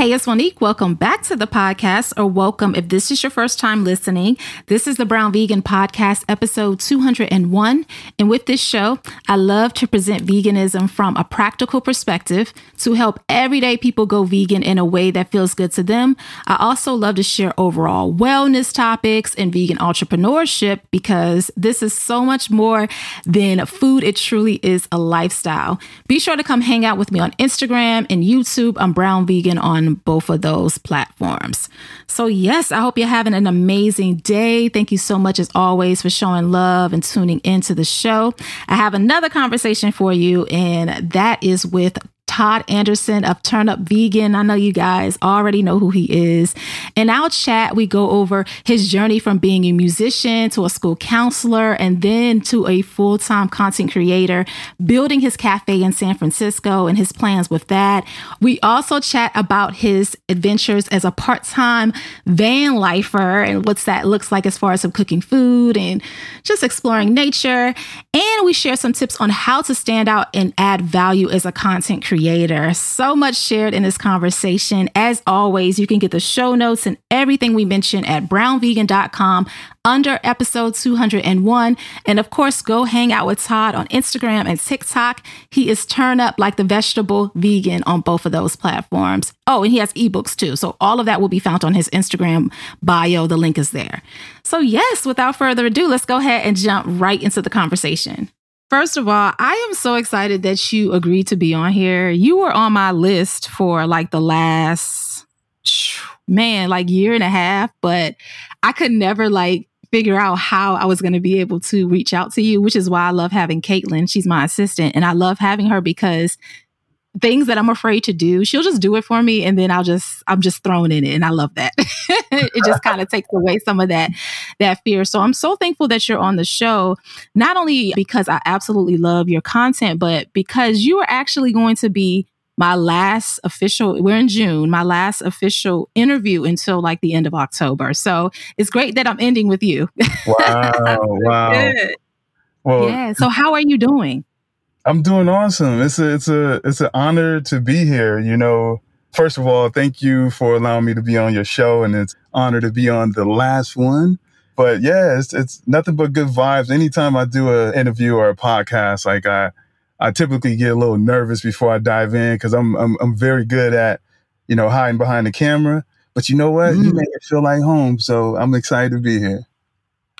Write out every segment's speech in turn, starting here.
Hey, it's Monique. Welcome back to the podcast, or welcome if this is your first time listening. This is the Brown Vegan Podcast, episode 201. And with this show, I love to present veganism from a practical perspective to help everyday people go vegan in a way that feels good to them. I also love to share overall wellness topics and vegan entrepreneurship because this is so much more than food. It truly is a lifestyle. Be sure to come hang out with me on Instagram and YouTube. I'm Brown Vegan on both of those platforms. So, yes, I hope you're having an amazing day. Thank you so much, as always, for showing love and tuning into the show. I have another conversation for you, and that is with Todd Anderson of Turnip Vegan. I know you guys already know who he is. In our chat, we go over his journey from being a musician to a school counselor and then to a full time content creator, building his cafe in San Francisco and his plans with that. We also chat about his adventures as a part time van lifer and what's that looks like as far as cooking food and just exploring nature. And we share some tips on how to stand out and add value as a content creator creator. So much shared in this conversation. As always, you can get the show notes and everything we mentioned at brownvegan.com under episode 201. And of course, go hang out with Todd on Instagram and TikTok. He is turnip like the vegetable vegan on both of those platforms. Oh, and he has ebooks too. So all of that will be found on his Instagram bio. The link is there. So, yes, without further ado, let's go ahead and jump right into the conversation. First of all, I am so excited that you agreed to be on here. You were on my list for like the last man, like year and a half, but I could never like figure out how I was going to be able to reach out to you, which is why I love having Caitlin. She's my assistant, and I love having her because things that I'm afraid to do, she'll just do it for me and then I'll just I'm just thrown in it and I love that. it just kind of takes away some of that that fear. So I'm so thankful that you're on the show not only because I absolutely love your content but because you are actually going to be my last official we're in June, my last official interview until like the end of October. So it's great that I'm ending with you. Wow. wow. Well, yeah. So how are you doing? I'm doing awesome. It's a it's a it's an honor to be here. You know, first of all, thank you for allowing me to be on your show, and it's honor to be on the last one. But yeah, it's it's nothing but good vibes. Anytime I do an interview or a podcast, like I I typically get a little nervous before I dive in because I'm, I'm I'm very good at you know hiding behind the camera. But you know what? Mm. You make it feel like home. So I'm excited to be here.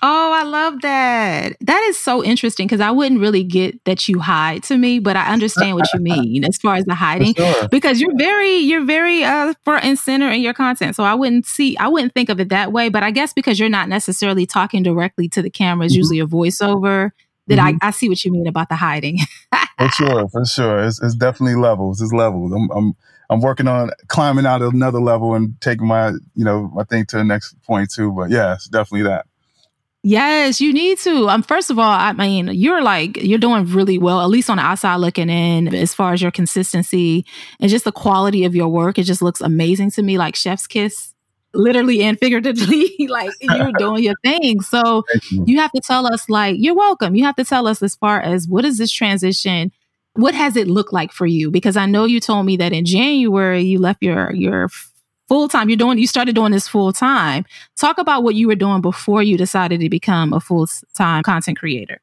Oh, I love that. That is so interesting because I wouldn't really get that you hide to me, but I understand what you mean as far as the hiding sure. because you're very you're very uh front and center in your content. So I wouldn't see I wouldn't think of it that way, but I guess because you're not necessarily talking directly to the camera, it's mm-hmm. usually a voiceover that mm-hmm. I, I see what you mean about the hiding. for sure, for sure. It's, it's definitely levels. It's levels. I'm, I'm I'm working on climbing out another level and taking my, you know, my thing to the next point too. But yeah, it's definitely that. Yes, you need to. Um, first of all, I mean, you're like you're doing really well, at least on the outside looking in, as far as your consistency and just the quality of your work. It just looks amazing to me, like Chef's Kiss, literally and figuratively. like you're doing your thing. So you. you have to tell us, like, you're welcome. You have to tell us as far as what is this transition what has it looked like for you because i know you told me that in january you left your your full time. You're doing, you started doing this full time. Talk about what you were doing before you decided to become a full time content creator.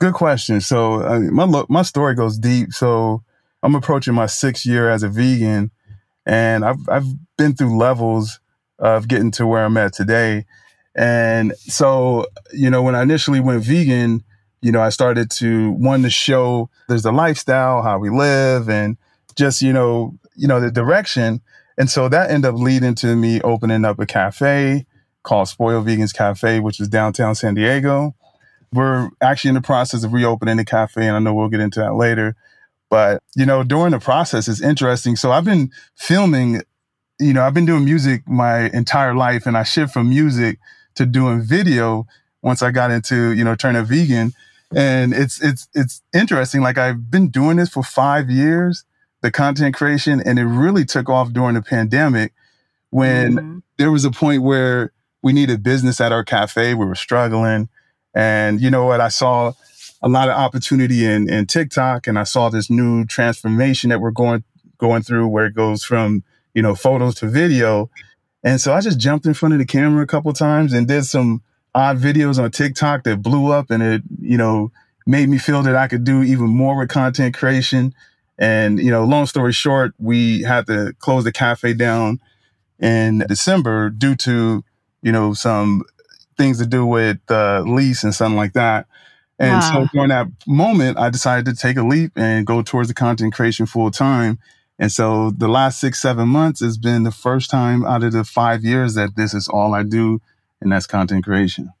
Good question. So uh, my my story goes deep. So I'm approaching my sixth year as a vegan, and I've I've been through levels of getting to where I'm at today. And so, you know, when I initially went vegan, you know, I started to want to show there's a lifestyle, how we live, and just you know, you know, the direction. And so that ended up leading to me opening up a cafe called Spoiled Vegans Cafe, which is downtown San Diego. We're actually in the process of reopening the cafe, and I know we'll get into that later. But, you know, during the process, it's interesting. So I've been filming you know, I've been doing music my entire life and I shift from music to doing video once I got into, you know, turning vegan. And it's it's it's interesting. Like I've been doing this for five years, the content creation, and it really took off during the pandemic when mm-hmm. there was a point where we needed business at our cafe. We were struggling. And you know what? I saw a lot of opportunity in, in TikTok and I saw this new transformation that we're going going through where it goes from, you know, photos to video. And so I just jumped in front of the camera a couple times and did some odd videos on TikTok that blew up and it, you know, made me feel that I could do even more with content creation. And, you know, long story short, we had to close the cafe down in December due to, you know, some things to do with uh, lease and something like that. And wow. so during that moment, I decided to take a leap and go towards the content creation full time. And so the last six, seven months has been the first time out of the five years that this is all I do, and that's content creation.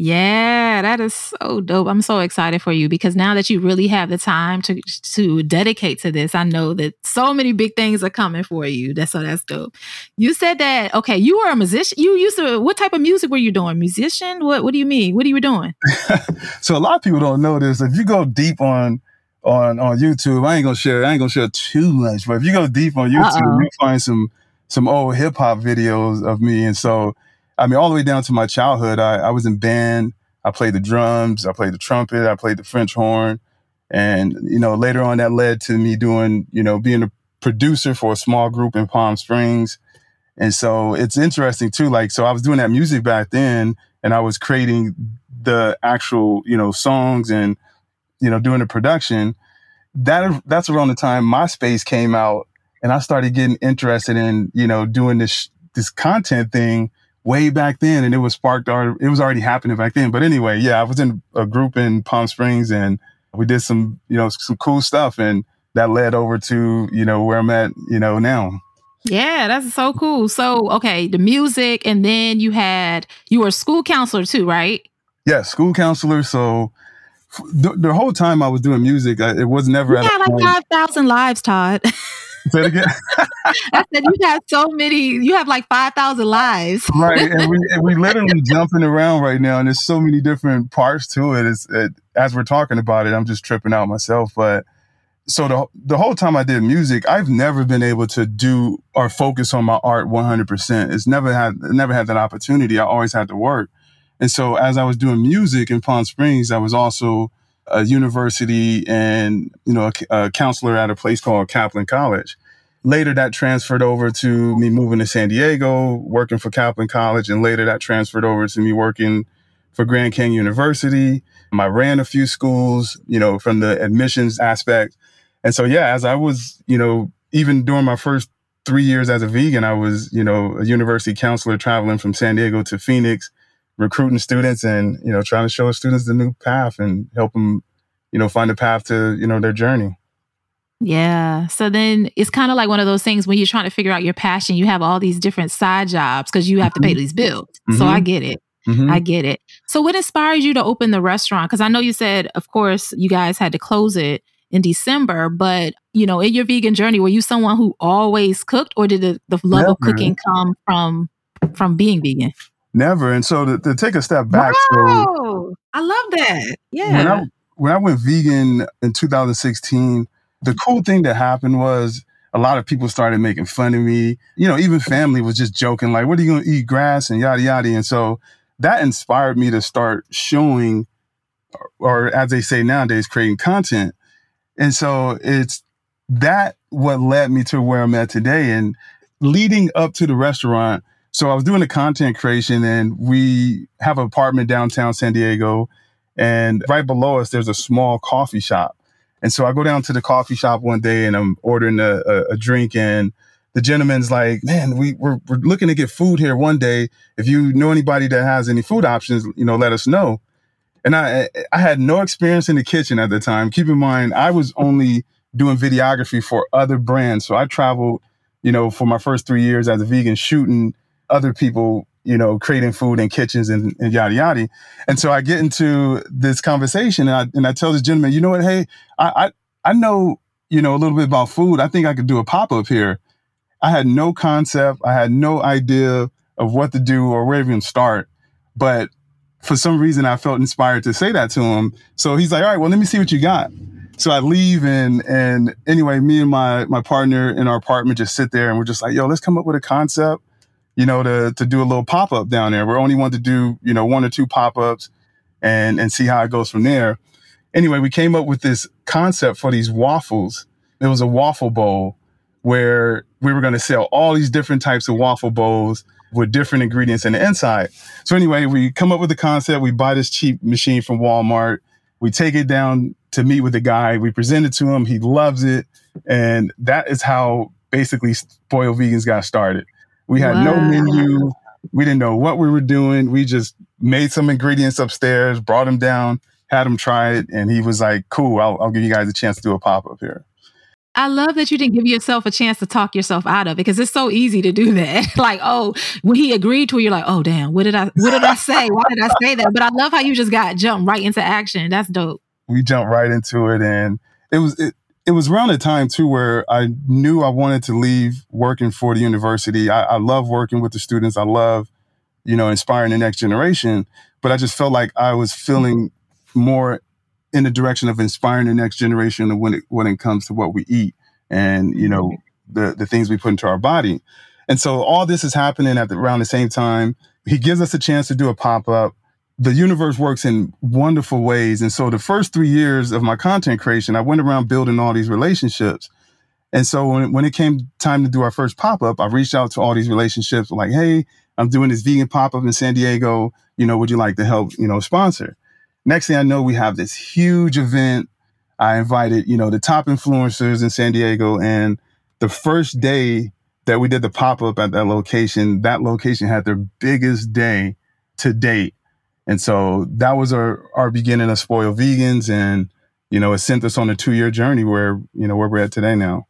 Yeah, that is so dope. I'm so excited for you because now that you really have the time to to dedicate to this, I know that so many big things are coming for you. That's so that's dope. You said that okay, you were a musician. You used to what type of music were you doing? Musician? What what do you mean? What are you doing? so a lot of people don't know this. If you go deep on on on YouTube, I ain't gonna share I ain't gonna share too much, but if you go deep on YouTube, Uh-oh. you find some some old hip hop videos of me. And so I mean, all the way down to my childhood, I, I was in band. I played the drums, I played the trumpet, I played the French horn. And, you know, later on that led to me doing, you know, being a producer for a small group in Palm Springs. And so it's interesting too. Like, so I was doing that music back then and I was creating the actual, you know, songs and, you know, doing the production. That, that's around the time MySpace came out and I started getting interested in, you know, doing this, this content thing way back then and it was sparked it was already happening back then. But anyway yeah i was in a group in palm springs and we did some you know some cool stuff and that led over to you know where i'm at you know now. Yeah that's so cool. So okay the music and then you had you were a school counselor too right? Yeah school counselor. So the, the whole time i was doing music it was never you had like 5000 lives todd Say it again. I said you have so many. You have like five thousand lives. right, and we and we literally jumping around right now, and there's so many different parts to it. It's it, as we're talking about it, I'm just tripping out myself. But so the the whole time I did music, I've never been able to do or focus on my art 100. percent It's never had never had that opportunity. I always had to work, and so as I was doing music in Palm Springs, I was also a university and you know a, a, counselor at a place called Kaplan College. Later, that transferred over to me moving to San Diego, working for Kaplan College, and later that transferred over to me working for Grand Canyon University. Um, I ran a few schools, you know, from the admissions aspect. And so, yeah, as I was, you know, even during my first three years as a vegan, I was, you know, a university counselor traveling from San Diego to Phoenix recruiting students and you know trying to show students the new path and help them you know find a path to you know their journey. Yeah. So then it's kind of like one of those things when you're trying to figure out your passion you have all these different side jobs because you have to pay mm-hmm. these bills. Mm-hmm. so i get it. Mm-hmm. i get it. So what inspired you to open the restaurant? Because i know you said of course you guys had to close it in december but you know in your vegan journey were you someone who always cooked or did the, the love of cooking come from from being vegan Never. And so to, to take a step back, wow. so I love that. Yeah. When I, when I went vegan in 2016, the cool thing that happened was a lot of people started making fun of me. You know, even family was just joking, like, what are you going to eat grass and yada, yada. And so that inspired me to start showing, or, or as they say nowadays, creating content. And so it's that what led me to where I'm at today. And leading up to the restaurant, so I was doing the content creation and we have an apartment downtown San Diego. And right below us, there's a small coffee shop. And so I go down to the coffee shop one day and I'm ordering a, a, a drink and the gentleman's like, man, we, we're, we're looking to get food here one day. If you know anybody that has any food options, you know, let us know. And I, I had no experience in the kitchen at the time. Keep in mind, I was only doing videography for other brands. So I traveled, you know, for my first three years as a vegan shooting other people, you know, creating food in kitchens and, and yada yada. And so I get into this conversation and I and I tell this gentleman, you know what, hey, I I, I know, you know, a little bit about food. I think I could do a pop-up here. I had no concept. I had no idea of what to do or where even start. But for some reason, I felt inspired to say that to him. So he's like, all right, well, let me see what you got. So I leave and, and anyway, me and my, my partner in our apartment just sit there and we're just like, yo, let's come up with a concept, you know, to, to do a little pop up down there. We're only want to do, you know, one or two pop ups and, and see how it goes from there. Anyway, we came up with this concept for these waffles. It was a waffle bowl where we were going to sell all these different types of waffle bowls with different ingredients in the inside. So anyway, we come up with the concept. We buy this cheap machine from Walmart. We take it down to meet with the guy. We present it to him. He loves it. And that is how basically Spoiled Vegans got started. We had wow. no menu. We didn't know what we were doing. We just made some ingredients upstairs, brought them down, had him try it. And he was like, cool, I'll, I'll give you guys a chance to do a pop up here. I love that you didn't give yourself a chance to talk yourself out of it because it's so easy to do that. like, oh, when he agreed to it, you're like, oh damn, what did I what did I say? Why did I say that? But I love how you just got jumped right into action. That's dope. We jumped right into it and it was it, it was around a time too where I knew I wanted to leave working for the university. I, I love working with the students. I love, you know, inspiring the next generation. But I just felt like I was feeling more in the direction of inspiring the next generation when it when it comes to what we eat and you know mm-hmm. the the things we put into our body. And so all this is happening at the, around the same time. He gives us a chance to do a pop up. The universe works in wonderful ways. And so the first three years of my content creation, I went around building all these relationships. And so when, when it came time to do our first pop up, I reached out to all these relationships like, Hey, I'm doing this vegan pop up in San Diego. You know, would you like to help, you know, sponsor? Next thing I know, we have this huge event. I invited, you know, the top influencers in San Diego. And the first day that we did the pop up at that location, that location had their biggest day to date. And so that was our, our beginning of Spoil Vegans. And, you know, it sent us on a two year journey where, you know, where we're at today now.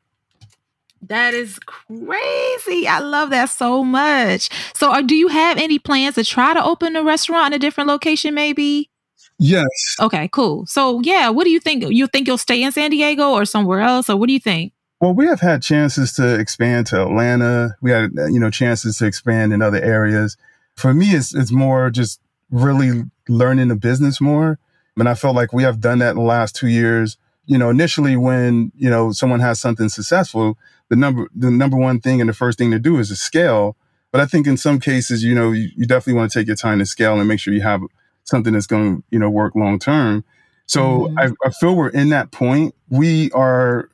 That is crazy. I love that so much. So, are, do you have any plans to try to open a restaurant in a different location, maybe? Yes. Okay, cool. So, yeah, what do you think? You think you'll stay in San Diego or somewhere else, or what do you think? Well, we have had chances to expand to Atlanta. We had, uh, you know, chances to expand in other areas. For me, it's it's more just really learning the business more. And I felt like we have done that in the last two years. You know, initially when you know someone has something successful, the number the number one thing and the first thing to do is to scale. But I think in some cases, you know, you, you definitely want to take your time to scale and make sure you have something that's going to you know work long term. So mm-hmm. I, I feel we're in that point. We are,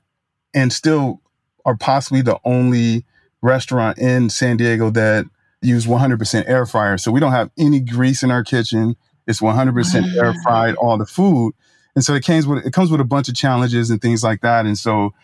and still are possibly the only restaurant in San Diego that use 100% air fryer. So we don't have any grease in our kitchen. It's 100% air mm. fried all the food. And so it comes with it comes with a bunch of challenges and things like that. And so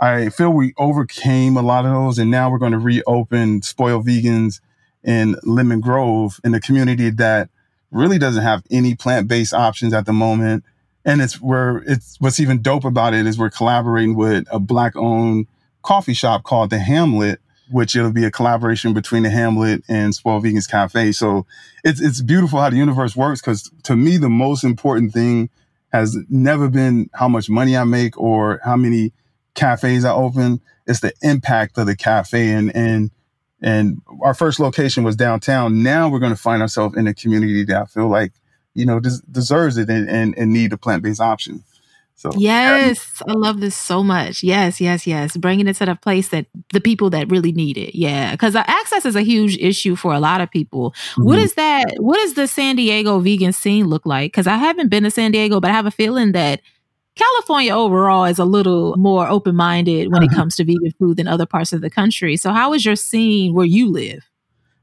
I feel we overcame a lot of those, and now we're going to reopen Spoil Vegans in Lemon Grove in a community that really doesn't have any plant-based options at the moment. And it's where it's what's even dope about it is we're collaborating with a black-owned coffee shop called the Hamlet, which it'll be a collaboration between the Hamlet and Spoiled Vegans Cafe. So it's it's beautiful how the universe works because to me the most important thing has never been how much money I make or how many cafes I open. It's the impact of the cafe and and and our first location was downtown. Now we're going to find ourselves in a community that I feel like, you know, des- deserves it and, and, and need a plant based option. So yes, I love this so much. Yes, yes, yes. Bringing it to the place that the people that really need it. Yeah, because access is a huge issue for a lot of people. Mm-hmm. What is that? What does the San Diego vegan scene look like? Because I haven't been to San Diego, but I have a feeling that California overall is a little more open minded when it comes to vegan food than other parts of the country. So, how is your scene where you live?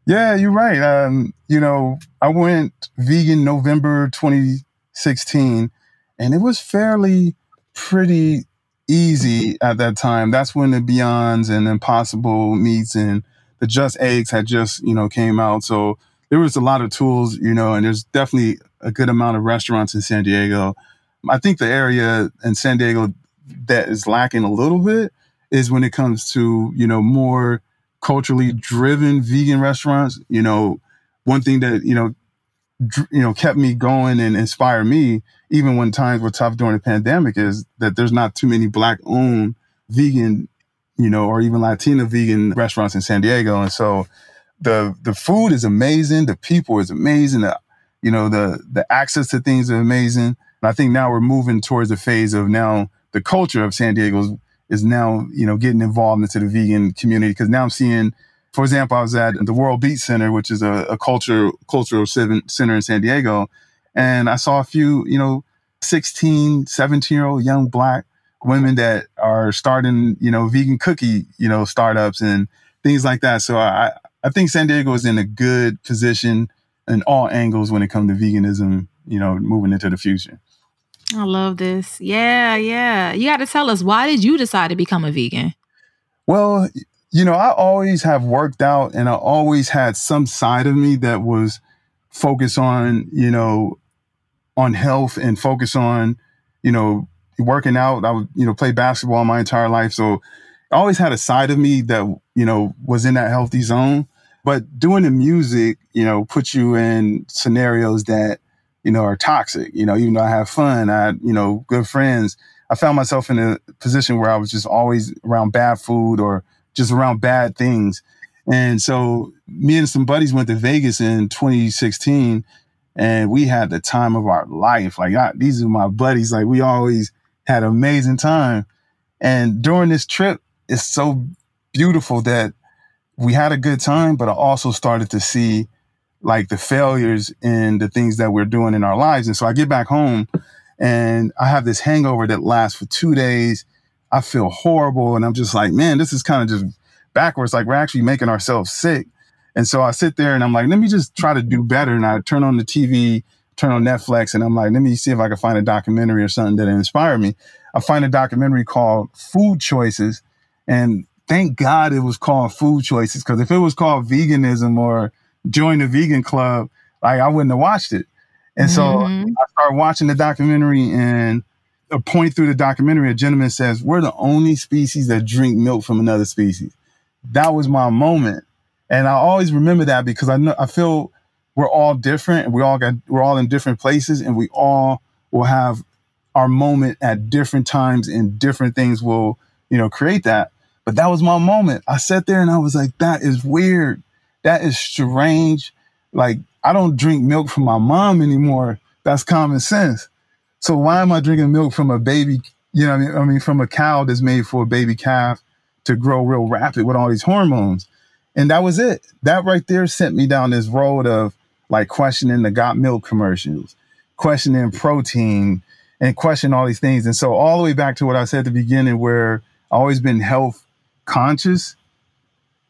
Yeah, you're right. Um, you know, I went vegan November 2016, and it was fairly pretty easy at that time. That's when the Beyonds and Impossible meats and the Just Eggs had just, you know, came out. So there was a lot of tools, you know, and there's definitely a good amount of restaurants in San Diego I think the area in San Diego that is lacking a little bit is when it comes to, you know, more culturally driven vegan restaurants. You know, one thing that, you know, you know, kept me going and inspired me, even when times were tough during the pandemic, is that there's not too many black owned vegan you know, or even Latina vegan restaurants in San Diego. And so the the food is amazing, the people is amazing, the, you know, the the access to things are amazing. And I think now we're moving towards the phase of now the culture of San Diego is, is now, you know, getting involved into the vegan community because now I'm seeing for example, I was at the WorldBeat Center, which is a, a culture cultural center in San Diego, and I saw a few, you know, 16, 17 year old young black women that are starting, you know, vegan cookie, you know, startups and things like that. So I, I think San Diego is in a good position in all angles when it comes to veganism, you know, moving into the future. I love this. Yeah, yeah. You got to tell us why did you decide to become a vegan? Well, you know, I always have worked out and I always had some side of me that was focused on, you know, on health and focus on, you know, working out. I would, you know, play basketball my entire life. So I always had a side of me that, you know, was in that healthy zone. But doing the music, you know, puts you in scenarios that, you know, are toxic. You know, even though I have fun, I you know, good friends. I found myself in a position where I was just always around bad food or just around bad things. And so me and some buddies went to Vegas in 2016 and we had the time of our life. Like I, these are my buddies. Like we always had amazing time. And during this trip, it's so beautiful that we had a good time, but I also started to see like the failures in the things that we're doing in our lives. And so I get back home and I have this hangover that lasts for two days. I feel horrible. And I'm just like, man, this is kind of just backwards. Like we're actually making ourselves sick. And so I sit there and I'm like, let me just try to do better. And I turn on the TV, turn on Netflix, and I'm like, let me see if I can find a documentary or something that inspired me. I find a documentary called Food Choices. And thank God it was called Food Choices, because if it was called veganism or join the vegan club, like I wouldn't have watched it. And so mm-hmm. I started watching the documentary and a point through the documentary, a gentleman says, We're the only species that drink milk from another species. That was my moment. And I always remember that because I know I feel we're all different we all got we're all in different places and we all will have our moment at different times and different things will, you know, create that. But that was my moment. I sat there and I was like, that is weird. That is strange. Like, I don't drink milk from my mom anymore. That's common sense. So why am I drinking milk from a baby? You know, I mean, I mean, from a cow that's made for a baby calf to grow real rapid with all these hormones. And that was it. That right there sent me down this road of like questioning the got milk commercials, questioning protein, and questioning all these things. And so all the way back to what I said at the beginning, where I've always been health conscious,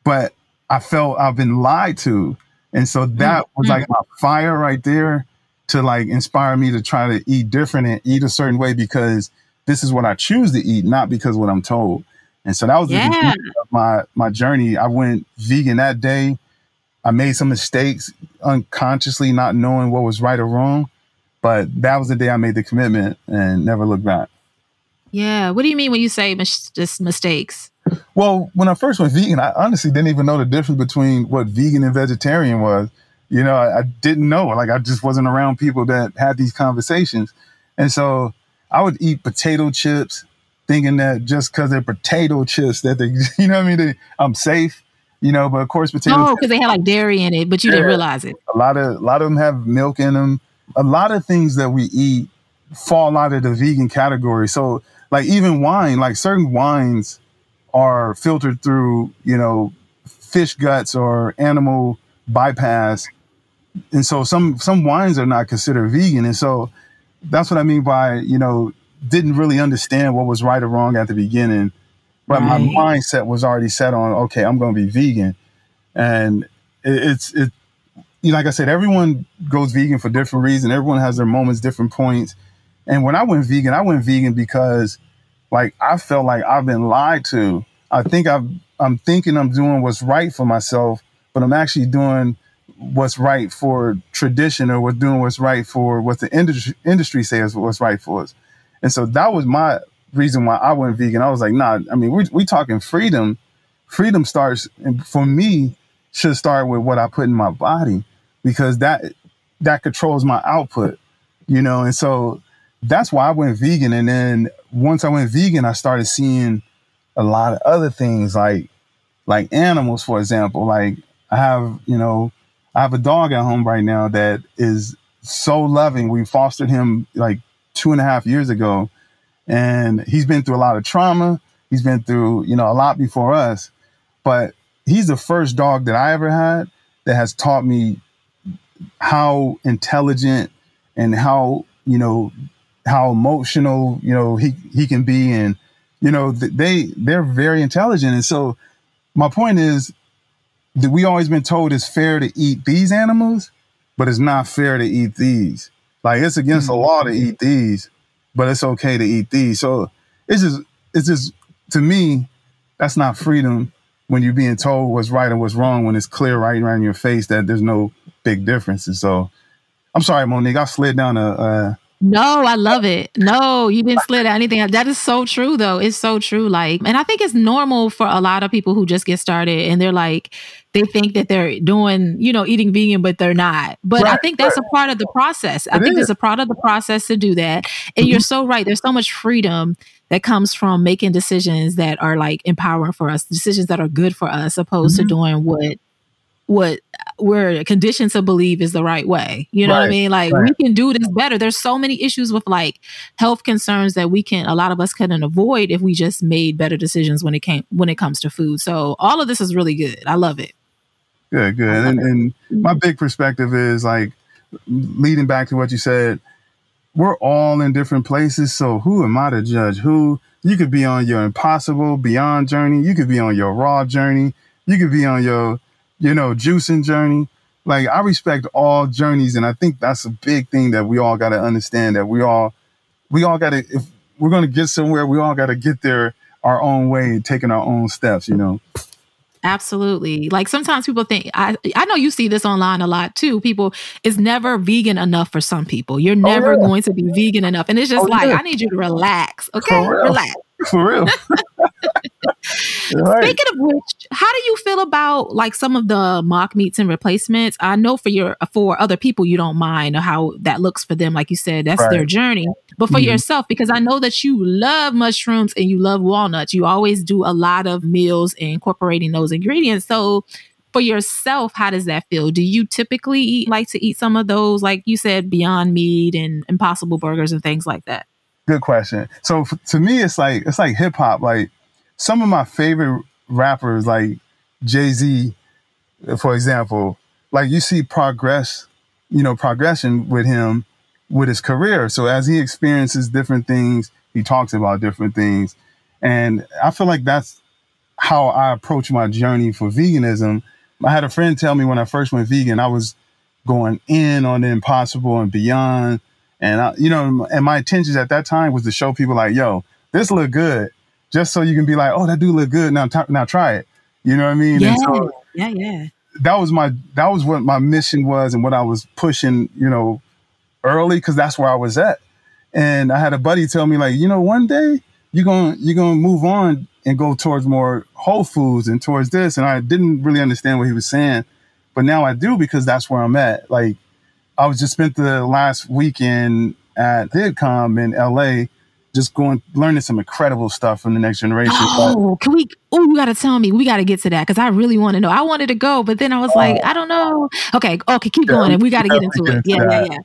but I felt I've been lied to. And so that mm-hmm. was like my fire right there to like inspire me to try to eat different and eat a certain way because this is what I choose to eat, not because what I'm told. And so that was yeah. the beginning of my my journey. I went vegan that day. I made some mistakes unconsciously, not knowing what was right or wrong. But that was the day I made the commitment and never looked back. Yeah. What do you mean when you say mis- just mistakes? Well, when I first went vegan, I honestly didn't even know the difference between what vegan and vegetarian was. You know, I, I didn't know. Like, I just wasn't around people that had these conversations. And so I would eat potato chips thinking that just because they're potato chips that they, you know what I mean, they, I'm safe, you know. But of course, potato. Oh, because they had like dairy in it, but you yeah, didn't realize it. A lot of a lot of them have milk in them. A lot of things that we eat fall out of the vegan category. So, like even wine, like certain wines are filtered through, you know, fish guts or animal bypass, and so some some wines are not considered vegan, and so that's what I mean by you know didn't really understand what was right or wrong at the beginning, but right. my mindset was already set on okay, I'm going to be vegan, and it, it's it. You know, like I said, everyone goes vegan for different reasons. Everyone has their moments, different points. And when I went vegan, I went vegan because, like, I felt like I've been lied to. I think I've, I'm thinking I'm doing what's right for myself, but I'm actually doing what's right for tradition or what's doing what's right for what the industry industry says what's right for us. And so that was my reason why I went vegan. I was like, nah, I mean, we we talking freedom. Freedom starts and for me should start with what I put in my body because that that controls my output, you know. And so that's why I went vegan. And then once I went vegan, I started seeing a lot of other things like like animals, for example. Like I have, you know, I have a dog at home right now that is so loving. We fostered him like two and a half years ago, and he's been through a lot of trauma. He's been through, you know, a lot before us, but he's the first dog that I ever had that has taught me how intelligent and how, you know, how emotional, you know, he, he can be. And, you know, they, they're very intelligent. And so my point is we always been told it's fair to eat these animals, but it's not fair to eat these. Like it's against mm-hmm. the law to eat these, but it's okay to eat these. So it's just, it's just, to me, that's not freedom when you're being told what's right and what's wrong when it's clear right around your face that there's no big difference. And So I'm sorry, Monique, I slid down a, a no, I love it. No, you didn't slid anything. That is so true, though. It's so true. Like, and I think it's normal for a lot of people who just get started and they're like, they think that they're doing, you know, eating vegan, but they're not. But right, I think that's right. a part of the process. I think is. it's a part of the process to do that. And mm-hmm. you're so right. There's so much freedom that comes from making decisions that are like empowering for us, decisions that are good for us, opposed mm-hmm. to doing what what we're conditioned to believe is the right way. You know right, what I mean? Like right. we can do this better. There's so many issues with like health concerns that we can a lot of us couldn't avoid if we just made better decisions when it came when it comes to food. So all of this is really good. I love it. Good, good. And, and mm-hmm. my big perspective is like leading back to what you said, we're all in different places. So who am I to judge? Who you could be on your impossible beyond journey, you could be on your raw journey, you could be on your you know, juicing journey. Like I respect all journeys, and I think that's a big thing that we all got to understand. That we all, we all got to, if we're going to get somewhere, we all got to get there our own way, and taking our own steps. You know. Absolutely. Like sometimes people think I I know you see this online a lot too. People it's never vegan enough for some people. You're oh, never oh, yeah. going to be vegan enough. And it's just oh, like yeah. I need you to relax. Okay? Relax. For real. right. Speaking of which, how do you feel about like some of the mock meats and replacements? I know for your for other people you don't mind or how that looks for them. Like you said, that's right. their journey. But for mm-hmm. yourself, because I know that you love mushrooms and you love walnuts, you always do a lot of meals incorporating those ingredients. So for yourself, how does that feel? Do you typically eat, like to eat some of those, like you said, Beyond Meat and Impossible Burgers and things like that? Good question. So f- to me, it's like it's like hip hop. Like some of my favorite rappers, like Jay Z, for example, like you see progress, you know, progression with him with his career. So as he experiences different things, he talks about different things, and I feel like that's how I approach my journey for veganism. I had a friend tell me when I first went vegan, I was going in on the impossible and beyond and I, you know, and my intentions at that time was to show people like, yo, this look good, just so you can be like, oh, that do look good. Now, t- now try it. You know what I mean? Yeah, so yeah, yeah. That was my that was what my mission was and what I was pushing. You know, early because that's where I was at. And I had a buddy tell me like, you know, one day you're gonna you're gonna move on and go towards more whole foods and towards this. And I didn't really understand what he was saying, but now I do because that's where I'm at. Like I was just spent the last weekend at VidCon in LA, just going learning some incredible stuff from the next generation. Oh, but, can we? Oh, you got to tell me. We got to get to that because I really want to know. I wanted to go, but then I was like, oh. I don't know. Okay, okay, keep yeah, going, and we got to get into it. Yeah, yeah, yeah.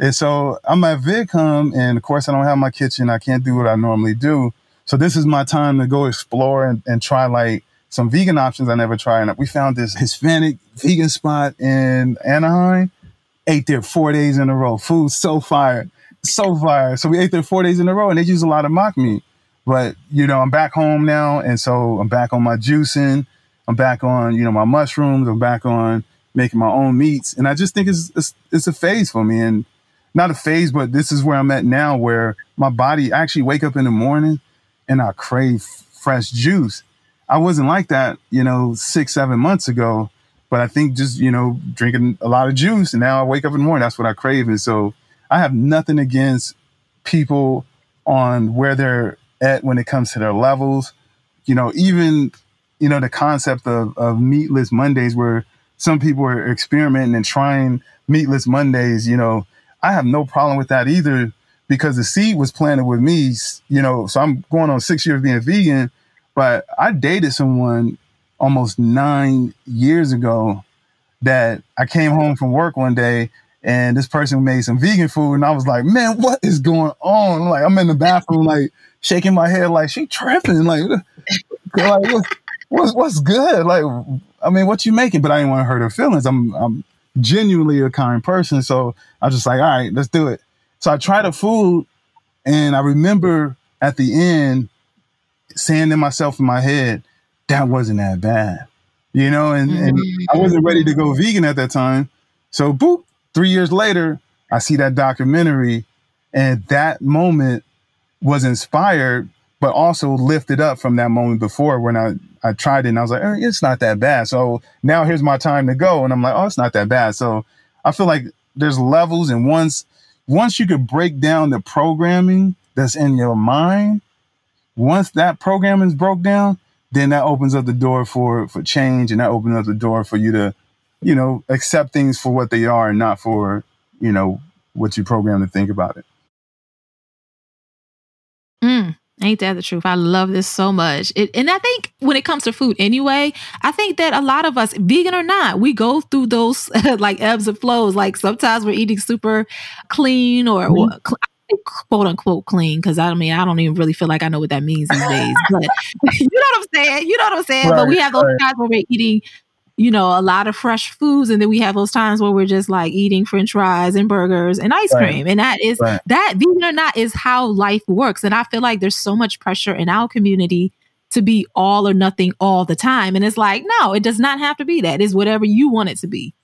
And so I'm at VidCon, and of course I don't have my kitchen. I can't do what I normally do. So this is my time to go explore and, and try like some vegan options I never tried. And we found this Hispanic vegan spot in Anaheim ate there four days in a row. Food so fire, so fire. So we ate there four days in a row, and they use a lot of mock meat. But you know, I'm back home now, and so I'm back on my juicing. I'm back on you know my mushrooms. I'm back on making my own meats, and I just think it's it's, it's a phase for me, and not a phase, but this is where I'm at now, where my body I actually wake up in the morning and I crave fresh juice. I wasn't like that, you know, six, seven months ago. But I think just, you know, drinking a lot of juice and now I wake up in the morning, that's what I crave. And so I have nothing against people on where they're at when it comes to their levels. You know, even, you know, the concept of, of meatless Mondays where some people are experimenting and trying meatless Mondays, you know, I have no problem with that either because the seed was planted with me, you know, so I'm going on six years being vegan, But I dated someone almost nine years ago that I came home from work one day and this person made some vegan food and I was like, man, what is going on? Like I'm in the bathroom, like shaking my head, like she tripping, like, like what's, what's what's good? Like, I mean, what you making? But I didn't want to hurt her feelings. I'm I'm genuinely a kind person, so I was just like, all right, let's do it. So I tried the food, and I remember at the end saying to myself in my head, that wasn't that bad. You know, and, mm-hmm. and I wasn't ready to go vegan at that time. So boop, three years later, I see that documentary, and that moment was inspired, but also lifted up from that moment before when I, I tried it and I was like, eh, it's not that bad. So now here's my time to go. And I'm like, oh, it's not that bad. So I feel like there's levels and once once you could break down the programming that's in your mind, once that programming is broke down, then that opens up the door for for change and that opens up the door for you to, you know, accept things for what they are and not for, you know, what you program to think about it. Mm, ain't that the truth? I love this so much. It, and I think when it comes to food anyway, I think that a lot of us, vegan or not, we go through those like ebbs and flows. Like sometimes we're eating super clean or, mm-hmm. Quote unquote clean because I mean I don't even really feel like I know what that means these days. But you know what I'm saying? You know what I'm saying? Right, but we have those right. times where we're eating you know, a lot of fresh foods. And then we have those times where we're just like eating french fries and burgers and ice right. cream. And that is that, vegan or not, is how life works. And I feel like there's so much pressure in our community to be all or nothing all the time. And it's like, no, it does not have to be that. It's whatever you want it to be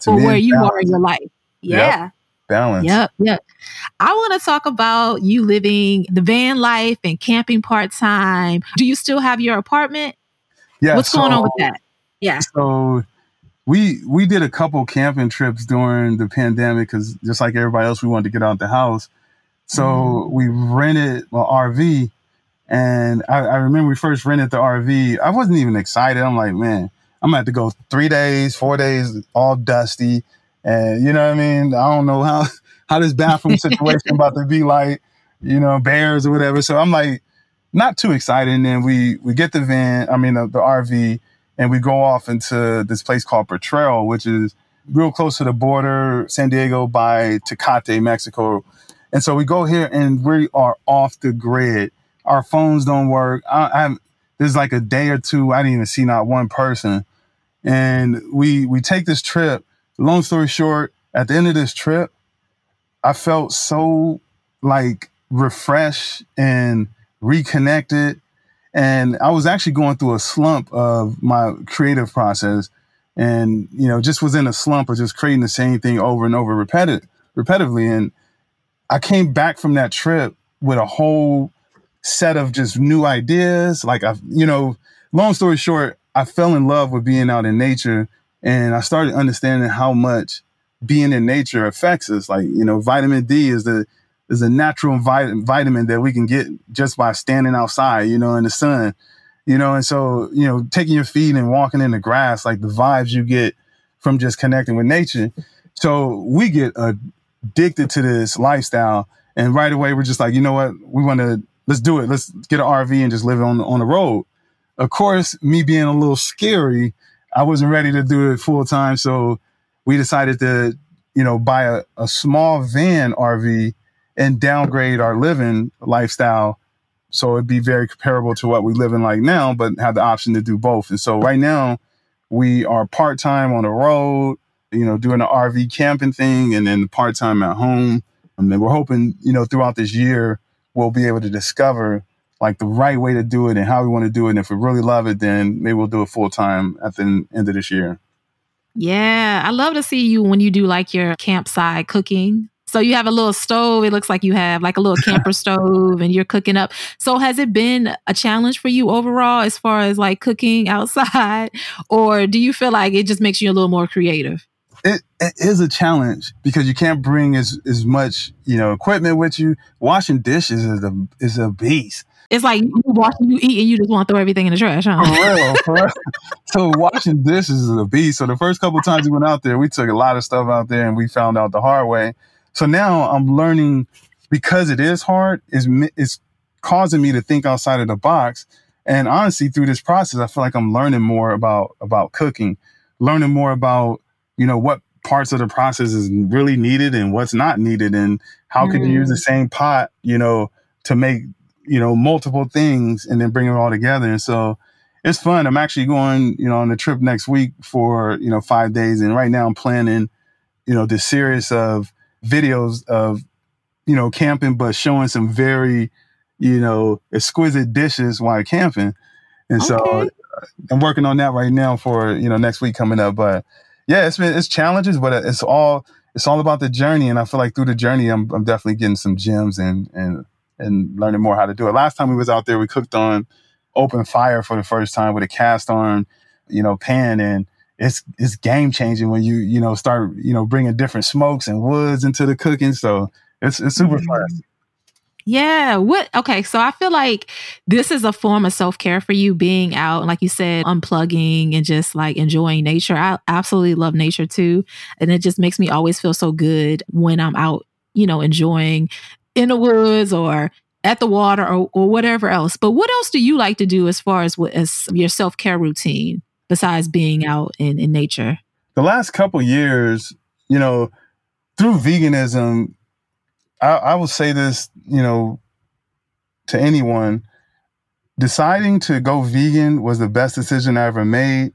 to or where you balance. are in your life. Yeah. Yep. Balance. Yep. Yep. I want to talk about you living the van life and camping part time. Do you still have your apartment? Yeah. What's so, going on with that? Yeah. So we we did a couple camping trips during the pandemic because just like everybody else, we wanted to get out the house. So mm. we rented an RV, and I, I, remember we first rented the RV. I wasn't even excited. I'm like, man, I'm gonna have to go three days, four days, all dusty, and you know what I mean. I don't know how how this bathroom situation about to be like, you know, bears or whatever. So I'm like, not too excited. And then we we get the van, I mean the, the RV and we go off into this place called Potrero, which is real close to the border, San Diego by Tecate, Mexico. And so we go here and we are off the grid. Our phones don't work. I, I there's like a day or two I didn't even see not one person. And we we take this trip. Long story short, at the end of this trip, I felt so like refreshed and reconnected and I was actually going through a slump of my creative process and, you know, just was in a slump of just creating the same thing over and over repetitive, repetitively. And I came back from that trip with a whole set of just new ideas. Like I, you know, long story short, I fell in love with being out in nature and I started understanding how much being in nature affects us. Like, you know, vitamin D is the is a natural vit- vitamin that we can get just by standing outside, you know, in the sun, you know, and so, you know, taking your feet and walking in the grass, like the vibes you get from just connecting with nature. So we get addicted to this lifestyle. And right away, we're just like, you know what? We want to, let's do it. Let's get an RV and just live on, on the road. Of course, me being a little scary, I wasn't ready to do it full time. So we decided to, you know, buy a, a small van RV and downgrade our living lifestyle so it'd be very comparable to what we live in like now, but have the option to do both. And so right now we are part time on the road, you know, doing the RV camping thing and then part time at home. And then we're hoping, you know, throughout this year we'll be able to discover like the right way to do it and how we want to do it. And if we really love it, then maybe we'll do it full time at the end of this year. Yeah, I love to see you when you do like your campsite cooking so you have a little stove. It looks like you have like a little camper stove and you're cooking up. So has it been a challenge for you overall as far as like cooking outside? Or do you feel like it just makes you a little more creative? It, it is a challenge because you can't bring as, as much, you know, equipment with you. Washing dishes is a is a beast. It's like you watch, you eat, and you just want to throw everything in the trash, huh? For real, for real. so washing dishes is a beast. So the first couple times we went out there, we took a lot of stuff out there, and we found out the hard way so now I'm learning because it is hard, is it's causing me to think outside of the box And honestly, through this process, I feel like I'm learning more about about cooking, learning more about you know what parts of the process is really needed and what's not needed, and how mm. can you use the mm. same pot, you know, to make you know multiple things and then bring it all together. And so it's fun. I'm actually going, you know, on a trip next week for you know five days, and right now I'm planning, you know, this series of videos of you know camping, but showing some very you know, exquisite dishes while camping. And okay. so uh, I'm working on that right now for, you know, next week coming up. But yeah, it's been, it's challenges, but it's all, it's all about the journey. And I feel like through the journey, I'm, I'm definitely getting some gems and, and, and learning more how to do it. Last time we was out there, we cooked on open fire for the first time with a cast iron, you know, pan. And it's, it's game changing when you, you know, start, you know, bringing different smokes and woods into the cooking. So it's, it's super mm-hmm. fun. Yeah. What? Okay. So I feel like this is a form of self care for you being out, like you said, unplugging and just like enjoying nature. I absolutely love nature too. And it just makes me always feel so good when I'm out, you know, enjoying in the woods or at the water or, or whatever else. But what else do you like to do as far as, as your self care routine besides being out in, in nature? The last couple years, you know, through veganism, I, I will say this, you know, to anyone, deciding to go vegan was the best decision I ever made.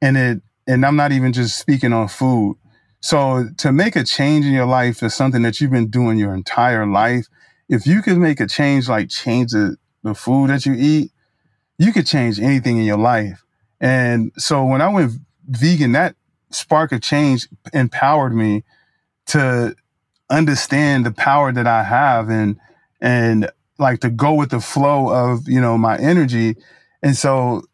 And it, and I'm not even just speaking on food. So to make a change in your life is something that you've been doing your entire life. If you could make a change, like change the, the food that you eat, you could change anything in your life. And so when I went vegan, that spark of change empowered me to understand the power that I have and and like to go with the flow of you know my energy and so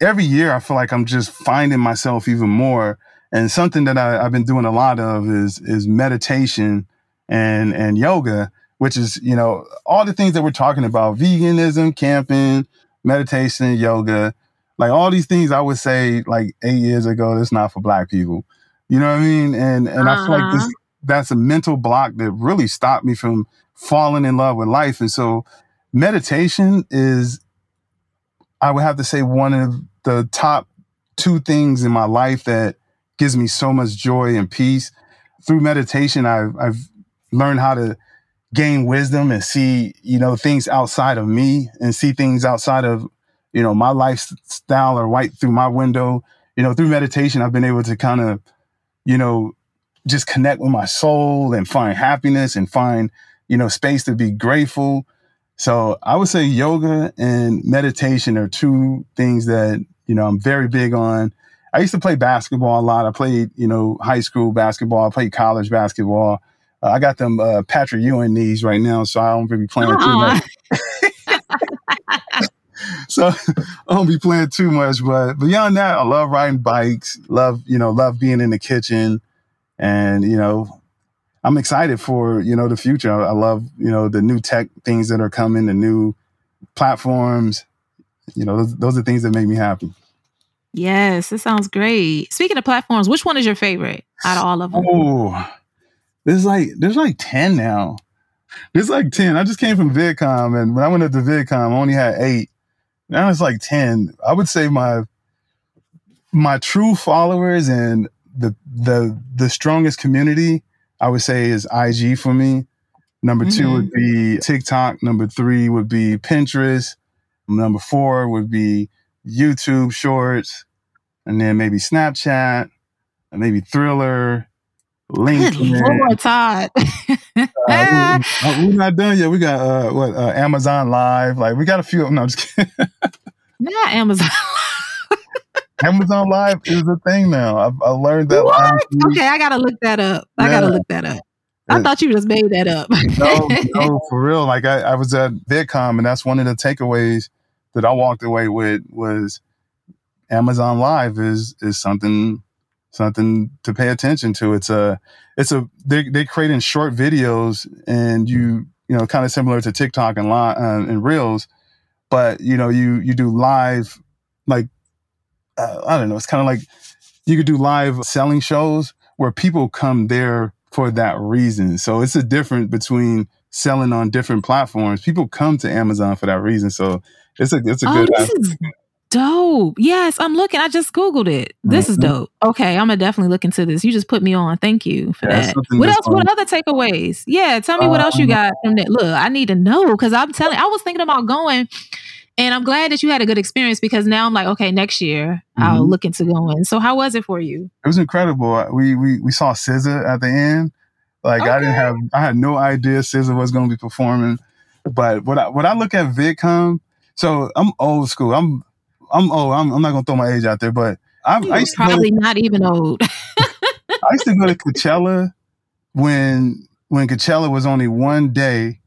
every year I feel like I'm just finding myself even more and something that I, have been doing a lot of is is meditation and and yoga which is you know all the things that we're talking about veganism camping meditation yoga like all these things I would say like eight years ago that's not for black people you know what I mean and and uh-huh. I feel like this uh-huh that's a mental block that really stopped me from falling in love with life. And so meditation is, I would have to say, one of the top two things in my life that gives me so much joy and peace. Through meditation, I've, I've learned how to gain wisdom and see, you know, things outside of me and see things outside of, you know, my lifestyle or right through my window. You know, through meditation, I've been able to kind of, you know, just connect with my soul and find happiness and find, you know, space to be grateful. So I would say yoga and meditation are two things that, you know, I'm very big on. I used to play basketball a lot. I played, you know, high school basketball. I played college basketball. Uh, I got them uh, Patrick Ewing knees right now, so I don't be playing too much. so I don't be playing too much. But beyond that, I love riding bikes. Love, you know, love being in the kitchen. And, you know, I'm excited for, you know, the future. I, I love, you know, the new tech things that are coming, the new platforms. You know, those, those are things that make me happy. Yes, it sounds great. Speaking of platforms, which one is your favorite out of all of them? Oh, there's like there's like ten now. There's like ten. I just came from VidCon, and when I went up to VidCon, I only had eight. Now it's like ten. I would say my my true followers and the the the strongest community I would say is IG for me. Number mm-hmm. two would mm-hmm. be TikTok. Number three would be Pinterest. Number four would be YouTube Shorts, and then maybe Snapchat, and maybe Triller, LinkedIn. Lord, Todd. uh, we, are not done yet. We got uh, what uh, Amazon Live. Like we got a few. No, I'm just kidding. Not Amazon. Amazon Live is a thing now. I, I learned that. What? Okay, I gotta look that up. I gotta look that up. I yeah. thought you just made that up. no, no, for real. Like I, I was at VidCon, and that's one of the takeaways that I walked away with was Amazon Live is is something something to pay attention to. It's a it's a they they creating short videos, and you you know kind of similar to TikTok and uh, and Reels, but you know you you do live like uh, I don't know. It's kind of like you could do live selling shows where people come there for that reason. So it's a difference between selling on different platforms. People come to Amazon for that reason. So it's a it's a oh, good. This is dope. Yes, I'm looking. I just googled it. This mm-hmm. is dope. Okay, I'm gonna definitely look into this. You just put me on. Thank you for yeah, that. What else? What other takeaways? Yeah, tell me what else you um, got from that. Look, I need to know because I'm telling. I was thinking about going. And I'm glad that you had a good experience because now I'm like, okay, next year mm-hmm. I'll look into going. So how was it for you? It was incredible. We we we saw SZA at the end. Like okay. I didn't have I had no idea SZA was going to be performing. But what I when I look at VidCon, so I'm old school. I'm I'm old. I'm, I'm not gonna throw my age out there, but I'm I used probably to, not even old. I used to go to Coachella when when Coachella was only one day,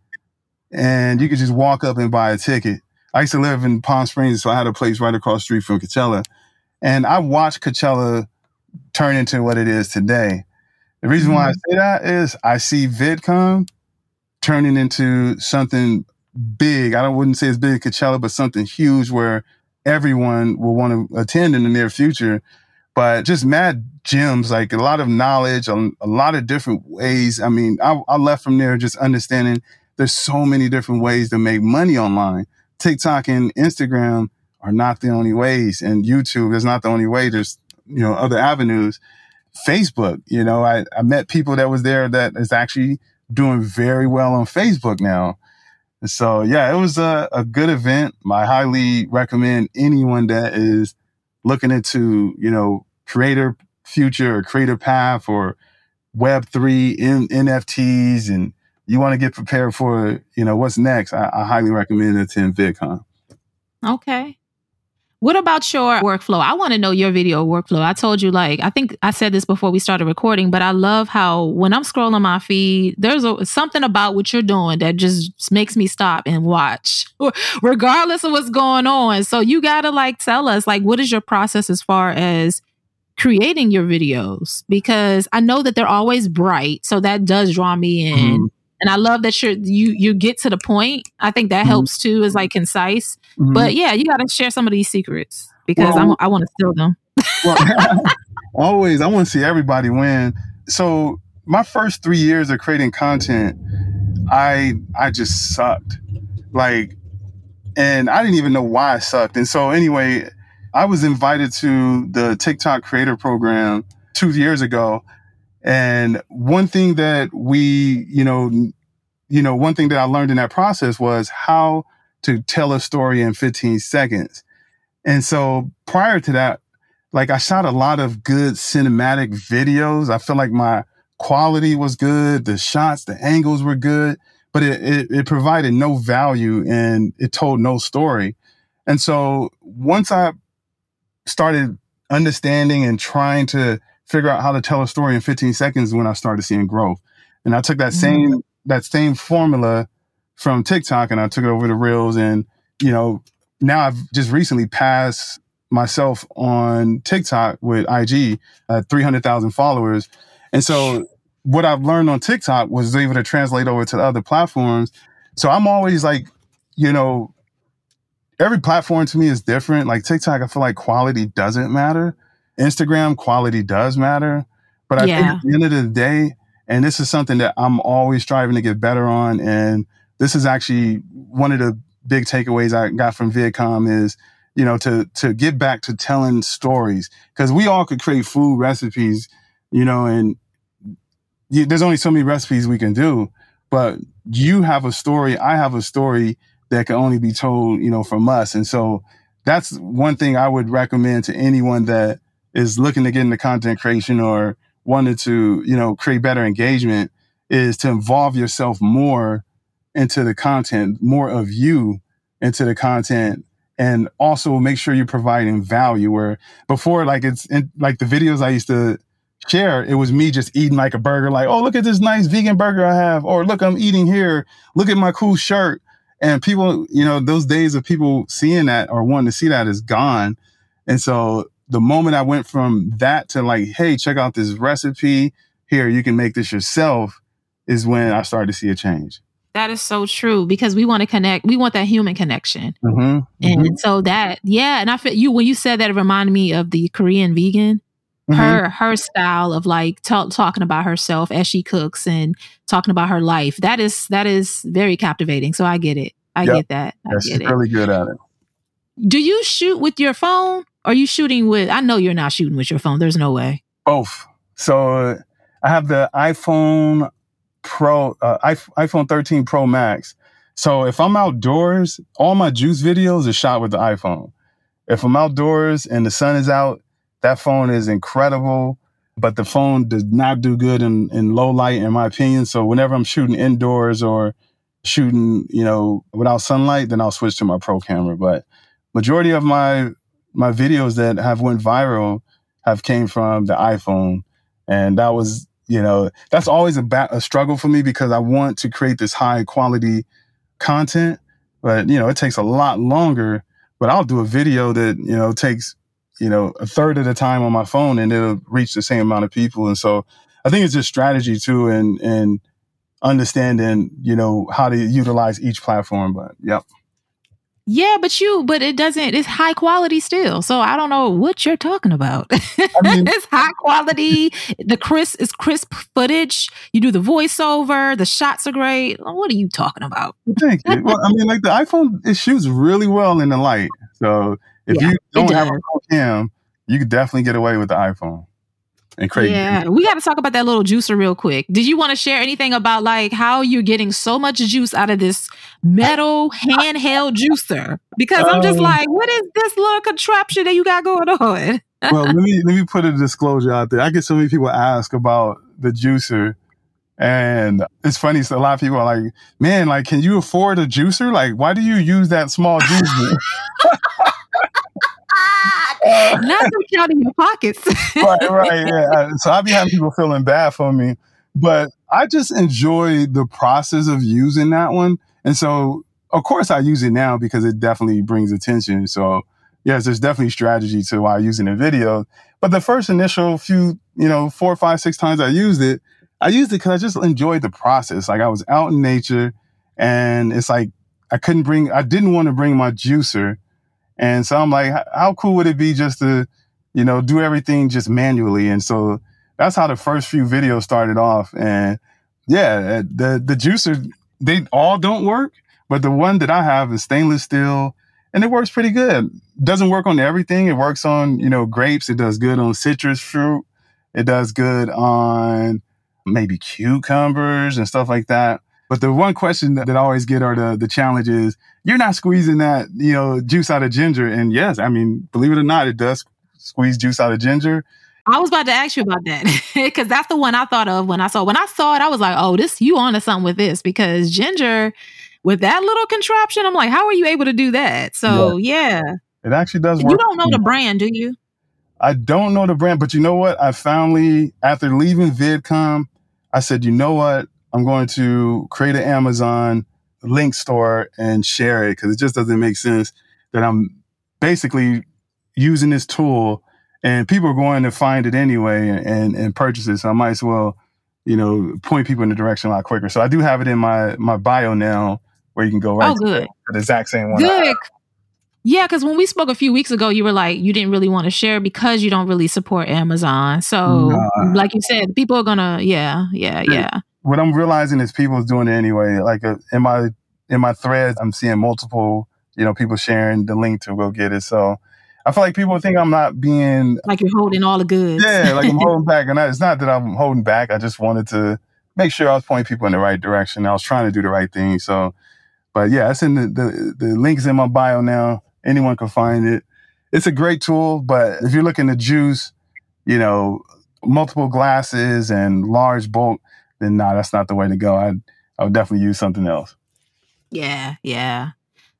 and you could just walk up and buy a ticket. I used to live in Palm Springs, so I had a place right across the street from Coachella, and I watched Coachella turn into what it is today. The reason mm-hmm. why I mm-hmm. say that is I see VidCon turning into something big. I don't wouldn't say it's big Coachella, but something huge where everyone will want to attend in the near future. But just mad gems, like a lot of knowledge, a, a lot of different ways. I mean, I, I left from there just understanding there's so many different ways to make money online. TikTok and Instagram are not the only ways, and YouTube is not the only way. There's you know other avenues. Facebook. You know, I, I met people that was there that is actually doing very well on Facebook now. So yeah, it was a, a good event. I highly recommend anyone that is looking into, you know, creator future or creator path or web three in, NFTs and you want to get prepared for, you know, what's next. I, I highly recommend attend VidCon. Okay. What about your workflow? I want to know your video workflow. I told you, like, I think I said this before we started recording, but I love how when I'm scrolling my feed, there's a, something about what you're doing that just makes me stop and watch, regardless of what's going on. So you got to like tell us, like, what is your process as far as creating your videos? Because I know that they're always bright. So that does draw me in. Mm-hmm and I love that you're you you get to the point. I think that mm-hmm. helps too, is like concise. Mm-hmm. But yeah, you got to share some of these secrets because well, i want to steal them. well, always, I want to see everybody win. So my first three years of creating content, I I just sucked, like, and I didn't even know why I sucked. And so anyway, I was invited to the TikTok Creator Program two years ago and one thing that we, you know, you know, one thing that I learned in that process was how to tell a story in 15 seconds. And so prior to that, like I shot a lot of good cinematic videos. I feel like my quality was good. The shots, the angles were good, but it, it, it provided no value and it told no story. And so once I started understanding and trying to figure out how to tell a story in 15 seconds when I started seeing growth. And I took that mm-hmm. same that same formula from TikTok and I took it over to Reels and you know, now I've just recently passed myself on TikTok with IG at uh, 300,000 followers. And so what I've learned on TikTok was able to translate over to the other platforms. So I'm always like, you know, every platform to me is different. Like TikTok, I feel like quality doesn't matter. Instagram quality does matter, but I yeah. think at the end of the day, and this is something that I'm always striving to get better on, and this is actually one of the big takeaways I got from VidCon is, you know, to to get back to telling stories. Because we all could create food recipes, you know, and you, there's only so many recipes we can do, but you have a story, I have a story that can only be told, you know, from us, and so that's one thing I would recommend to anyone that is looking to get into content creation or wanted to, you know, create better engagement is to involve yourself more into the content, more of you into the content and also make sure you're providing value where before like it's in, like the videos I used to share, it was me just eating like a burger, like, oh, look at this nice vegan burger I have, or look, I'm eating here. Look at my cool shirt. And people, you know, those days of people seeing that or wanting to see that is gone. And so the moment I went from that to like, hey, check out this recipe here, you can make this yourself, is when I started to see a change. That is so true because we want to connect. We want that human connection, mm-hmm, and mm-hmm. so that yeah. And I feel you when you said that, it reminded me of the Korean vegan. Mm-hmm. Her her style of like t- talking about herself as she cooks and talking about her life. That is that is very captivating. So I get it. I yep. get that. I yeah, she's really good at it. Do you shoot with your phone? Or are you shooting with? I know you're not shooting with your phone. There's no way. Both. So I have the iPhone Pro, uh, iPhone 13 Pro Max. So if I'm outdoors, all my juice videos are shot with the iPhone. If I'm outdoors and the sun is out, that phone is incredible. But the phone does not do good in, in low light, in my opinion. So whenever I'm shooting indoors or shooting, you know, without sunlight, then I'll switch to my pro camera. But majority of my my videos that have went viral have came from the iPhone, and that was you know that's always a, ba- a struggle for me because I want to create this high quality content, but you know it takes a lot longer. But I'll do a video that you know takes you know a third of the time on my phone, and it'll reach the same amount of people. And so I think it's just strategy too, and and understanding you know how to utilize each platform. But yep. Yeah, but you, but it doesn't, it's high quality still. So I don't know what you're talking about. I mean, it's high quality. The crisp is crisp footage. You do the voiceover, the shots are great. What are you talking about? Thank you. Well, I mean, like the iPhone, it shoots really well in the light. So if yeah, you don't have a cam, you could definitely get away with the iPhone and crazy. Yeah, we got to talk about that little juicer real quick. Did you want to share anything about like how you're getting so much juice out of this metal handheld juicer? Because I'm just um, like, what is this little contraption that you got going on? well, let me let me put a disclosure out there. I get so many people ask about the juicer. And it's funny, so a lot of people are like, man, like, can you afford a juicer? Like, why do you use that small juicer? Not to count in your pockets. right, right. Yeah. So I be having people feeling bad for me, but I just enjoy the process of using that one. And so, of course, I use it now because it definitely brings attention. So, yes, there's definitely strategy to why it in video. But the first initial few, you know, four, five, six times I used it, I used it because I just enjoyed the process. Like I was out in nature and it's like I couldn't bring, I didn't want to bring my juicer and so I'm like, how cool would it be just to, you know, do everything just manually? And so that's how the first few videos started off. And yeah, eh, the the juicer, they all don't work, but the one that I have is stainless steel and it works pretty good. Doesn't work on everything. It works on, you know, grapes. It does good on citrus fruit. It does good on maybe cucumbers and stuff like that. But the one question that, that I always get or the, the challenge is, you're not squeezing that, you know, juice out of ginger. And yes, I mean, believe it or not, it does squeeze juice out of ginger. I was about to ask you about that because that's the one I thought of when I saw when I saw it. I was like, "Oh, this you on to something with this?" Because ginger, with that little contraption, I'm like, "How are you able to do that?" So yeah, yeah. it actually does. Work. You don't know the brand, do you? I don't know the brand, but you know what? I finally, after leaving VidCon, I said, "You know what? I'm going to create an Amazon link store and share it because it just doesn't make sense that I'm basically using this tool and people are going to find it anyway and, and purchase it. So I might as well, you know, point people in the direction a lot quicker. So I do have it in my my bio now where you can go right oh, good. the exact same one. Good. Yeah, because when we spoke a few weeks ago, you were like, you didn't really want to share because you don't really support Amazon. So, like you said, people are gonna, yeah, yeah, yeah what I'm realizing is people's doing it anyway. Like uh, in my in my threads, I'm seeing multiple, you know, people sharing the link to go get it. So I feel like people think I'm not being like you're holding all the goods. Yeah, like I'm holding back, and I, it's not that I'm holding back. I just wanted to make sure I was pointing people in the right direction. I was trying to do the right thing. So, but yeah, it's in the the, the links in my bio now. Anyone can find it. It's a great tool, but if you're looking to juice, you know, multiple glasses and large bulk, then nah, that's not the way to go. I I would definitely use something else. Yeah, yeah.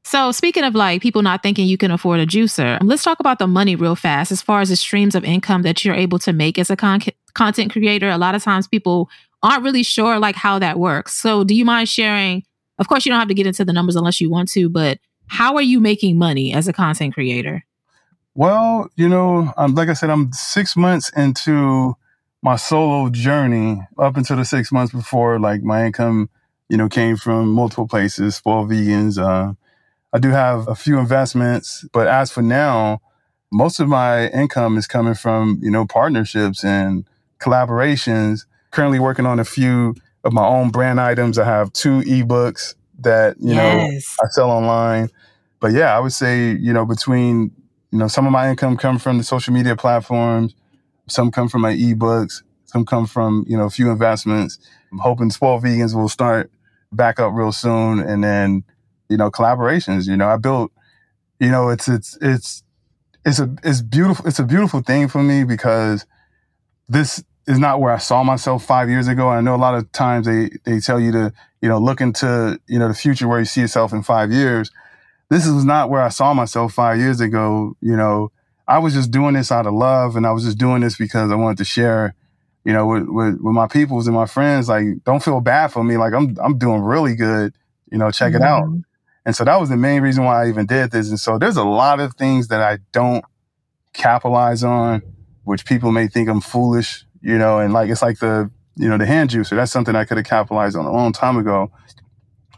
So speaking of like people not thinking you can afford a juicer, let's talk about the money real fast. As far as the streams of income that you're able to make as a con- content creator, a lot of times people aren't really sure like how that works. So do you mind sharing? Of course, you don't have to get into the numbers unless you want to, but how are you making money as a content creator? Well, you know, um, like I said, I'm six months into my solo journey up until the six months before, like my income, you know, came from multiple places, spoiled vegans. Uh, I do have a few investments, but as for now, most of my income is coming from, you know, partnerships and collaborations. Currently working on a few of my own brand items. I have two ebooks that, you yes. know, I sell online. but yeah, I would say, you know, between, you know, some of my income come from the social media platforms, some come from my ebooks, some come from, you know, a few investments. I'm hoping Spoiled Vegans will start back up real soon. And then, you know, collaborations. You know, I built, you know, it's it's it's it's a it's beautiful it's a beautiful thing for me because this is not where I saw myself five years ago. And I know a lot of times they they tell you to, you know, look into, you know, the future where you see yourself in five years. This is not where I saw myself five years ago. You know, I was just doing this out of love and I was just doing this because I wanted to share you know, with, with, with my peoples and my friends, like, don't feel bad for me. Like, I'm, I'm doing really good, you know, check mm-hmm. it out. Mm-hmm. And so that was the main reason why I even did this. And so there's a lot of things that I don't capitalize on, which people may think I'm foolish, you know, and like, it's like the, you know, the hand juicer. That's something I could have capitalized on a long time ago.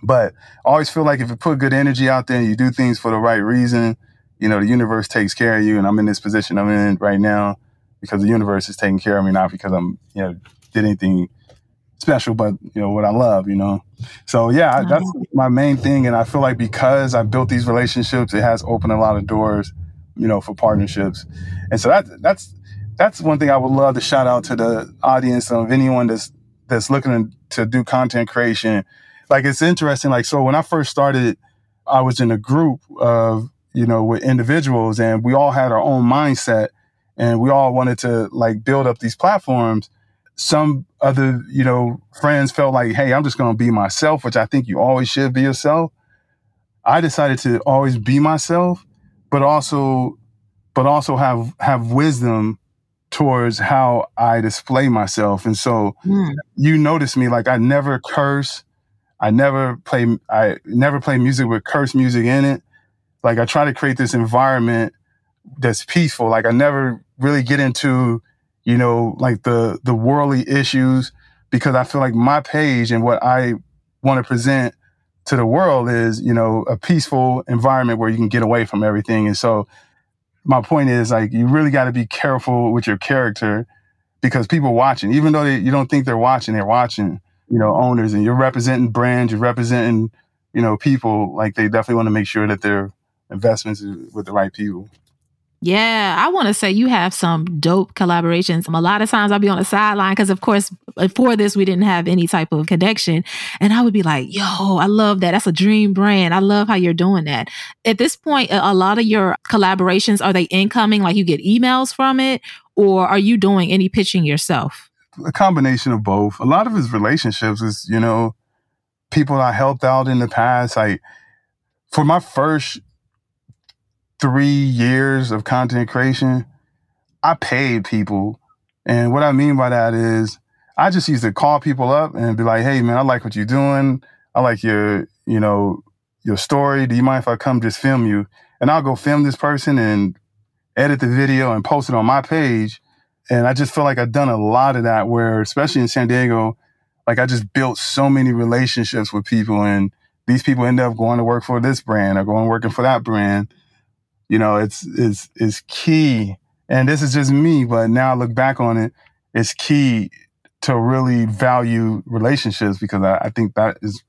But I always feel like if you put good energy out there and you do things for the right reason, you know, the universe takes care of you. And I'm in this position I'm in right now because the universe is taking care of me, not because I'm, you know, did anything special, but you know what I love, you know. So yeah, that's my main thing, and I feel like because I built these relationships, it has opened a lot of doors, you know, for partnerships, and so that that's that's one thing I would love to shout out to the audience of anyone that's that's looking to do content creation. Like it's interesting. Like so, when I first started, I was in a group of you know with individuals, and we all had our own mindset and we all wanted to like build up these platforms. Some other you know friends felt like hey i'm just going to be myself which i think you always should be yourself. I decided to always be myself but also but also have have wisdom towards how i display myself. And so mm. you notice me like i never curse. I never play i never play music with curse music in it like i try to create this environment that's peaceful like i never really get into, you know, like the the worldly issues because I feel like my page and what I want to present to the world is, you know, a peaceful environment where you can get away from everything. And so my point is like you really got to be careful with your character because people watching, even though they, you don't think they're watching, they're watching, you know, owners and you're representing brands, you're representing, you know, people like they definitely want to make sure that their investments with the right people. Yeah, I want to say you have some dope collaborations. A lot of times I'll be on the sideline because, of course, before this, we didn't have any type of connection. And I would be like, yo, I love that. That's a dream brand. I love how you're doing that. At this point, a lot of your collaborations, are they incoming? Like you get emails from it? Or are you doing any pitching yourself? A combination of both. A lot of his relationships is, you know, people I helped out in the past. Like for my first three years of content creation, I paid people. And what I mean by that is I just used to call people up and be like, hey man, I like what you're doing. I like your, you know, your story. Do you mind if I come just film you? And I'll go film this person and edit the video and post it on my page. And I just feel like I've done a lot of that where, especially in San Diego, like I just built so many relationships with people and these people end up going to work for this brand or going working for that brand you know, it's is is key. And this is just me, but now I look back on it, it's key to really value relationships because I, I think that is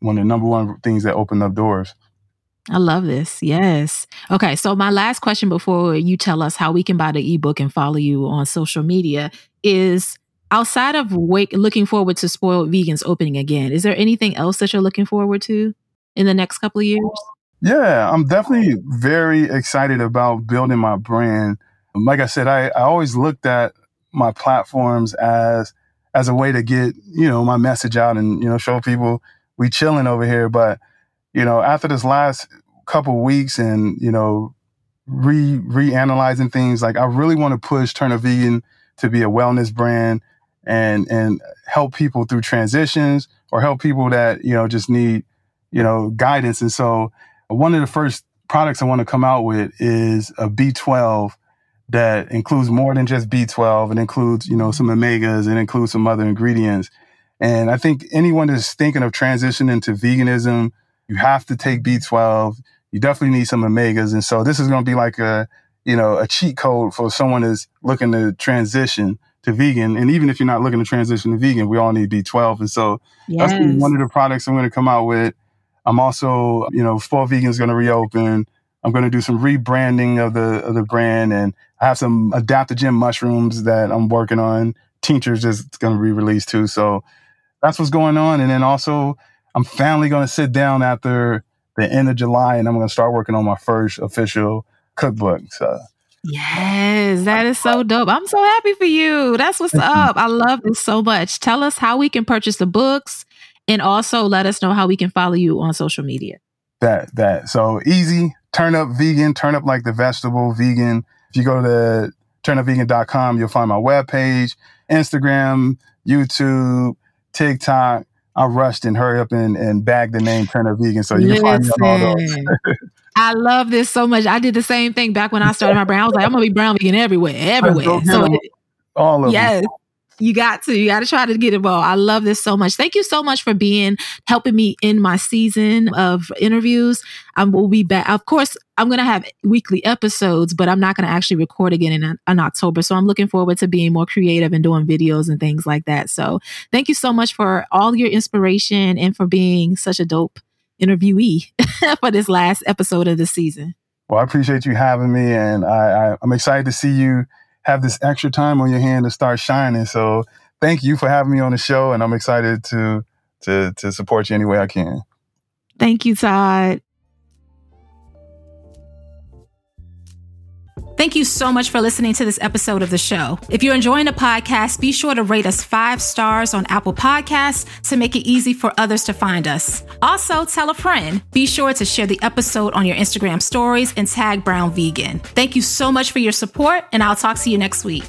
one of the number one things that open up doors. I love this. Yes. Okay. So, my last question before you tell us how we can buy the ebook and follow you on social media is outside of wake, looking forward to Spoiled Vegans opening again, is there anything else that you're looking forward to in the next couple of years? Yeah, I'm definitely very excited about building my brand. Like I said, I, I always looked at my platforms as as a way to get, you know, my message out and, you know, show people we chilling over here. But, you know, after this last couple weeks and, you know, re reanalyzing things, like I really want to push Turnip Vegan to be a wellness brand and and help people through transitions or help people that, you know, just need, you know, guidance. And so one of the first products I want to come out with is a B12 that includes more than just B12. It includes, you know, some omegas. It includes some other ingredients. And I think anyone that's thinking of transitioning to veganism, you have to take B12. You definitely need some omegas. And so this is going to be like a, you know, a cheat code for someone that's looking to transition to vegan. And even if you're not looking to transition to vegan, we all need B12. And so yes. that's one of the products I'm going to come out with. I'm also, you know, Spoiled Vegan is going to reopen. I'm going to do some rebranding of the of the brand, and I have some adaptogen mushrooms that I'm working on. Tinctures is going to be released too. So that's what's going on. And then also, I'm finally going to sit down after the end of July, and I'm going to start working on my first official cookbook. So. Yes, that is so dope. I'm so happy for you. That's what's up. I love this so much. Tell us how we can purchase the books and also let us know how we can follow you on social media. That that so easy. Turn up vegan, turnip like the vegetable vegan. If you go to turnipvegan.com, you'll find my webpage, Instagram, YouTube, TikTok. I rushed and hurry up and, and bag the name Turnip Vegan. So you Listen. can find me all those. I love this so much. I did the same thing back when I started my brand. I was like, I'm gonna be brown vegan everywhere, everywhere. So all of yes. Them. You got to. You got to try to get involved. I love this so much. Thank you so much for being helping me in my season of interviews. Um, I will be back. Of course, I'm going to have weekly episodes, but I'm not going to actually record again in, in October. So I'm looking forward to being more creative and doing videos and things like that. So thank you so much for all your inspiration and for being such a dope interviewee for this last episode of the season. Well, I appreciate you having me, and I, I, I'm excited to see you have this extra time on your hand to start shining. So thank you for having me on the show, and I'm excited to to to support you any way I can. Thank you, Todd. Thank you so much for listening to this episode of the show. If you're enjoying the podcast, be sure to rate us five stars on Apple Podcasts to make it easy for others to find us. Also, tell a friend. Be sure to share the episode on your Instagram stories and tag Brown Vegan. Thank you so much for your support, and I'll talk to you next week.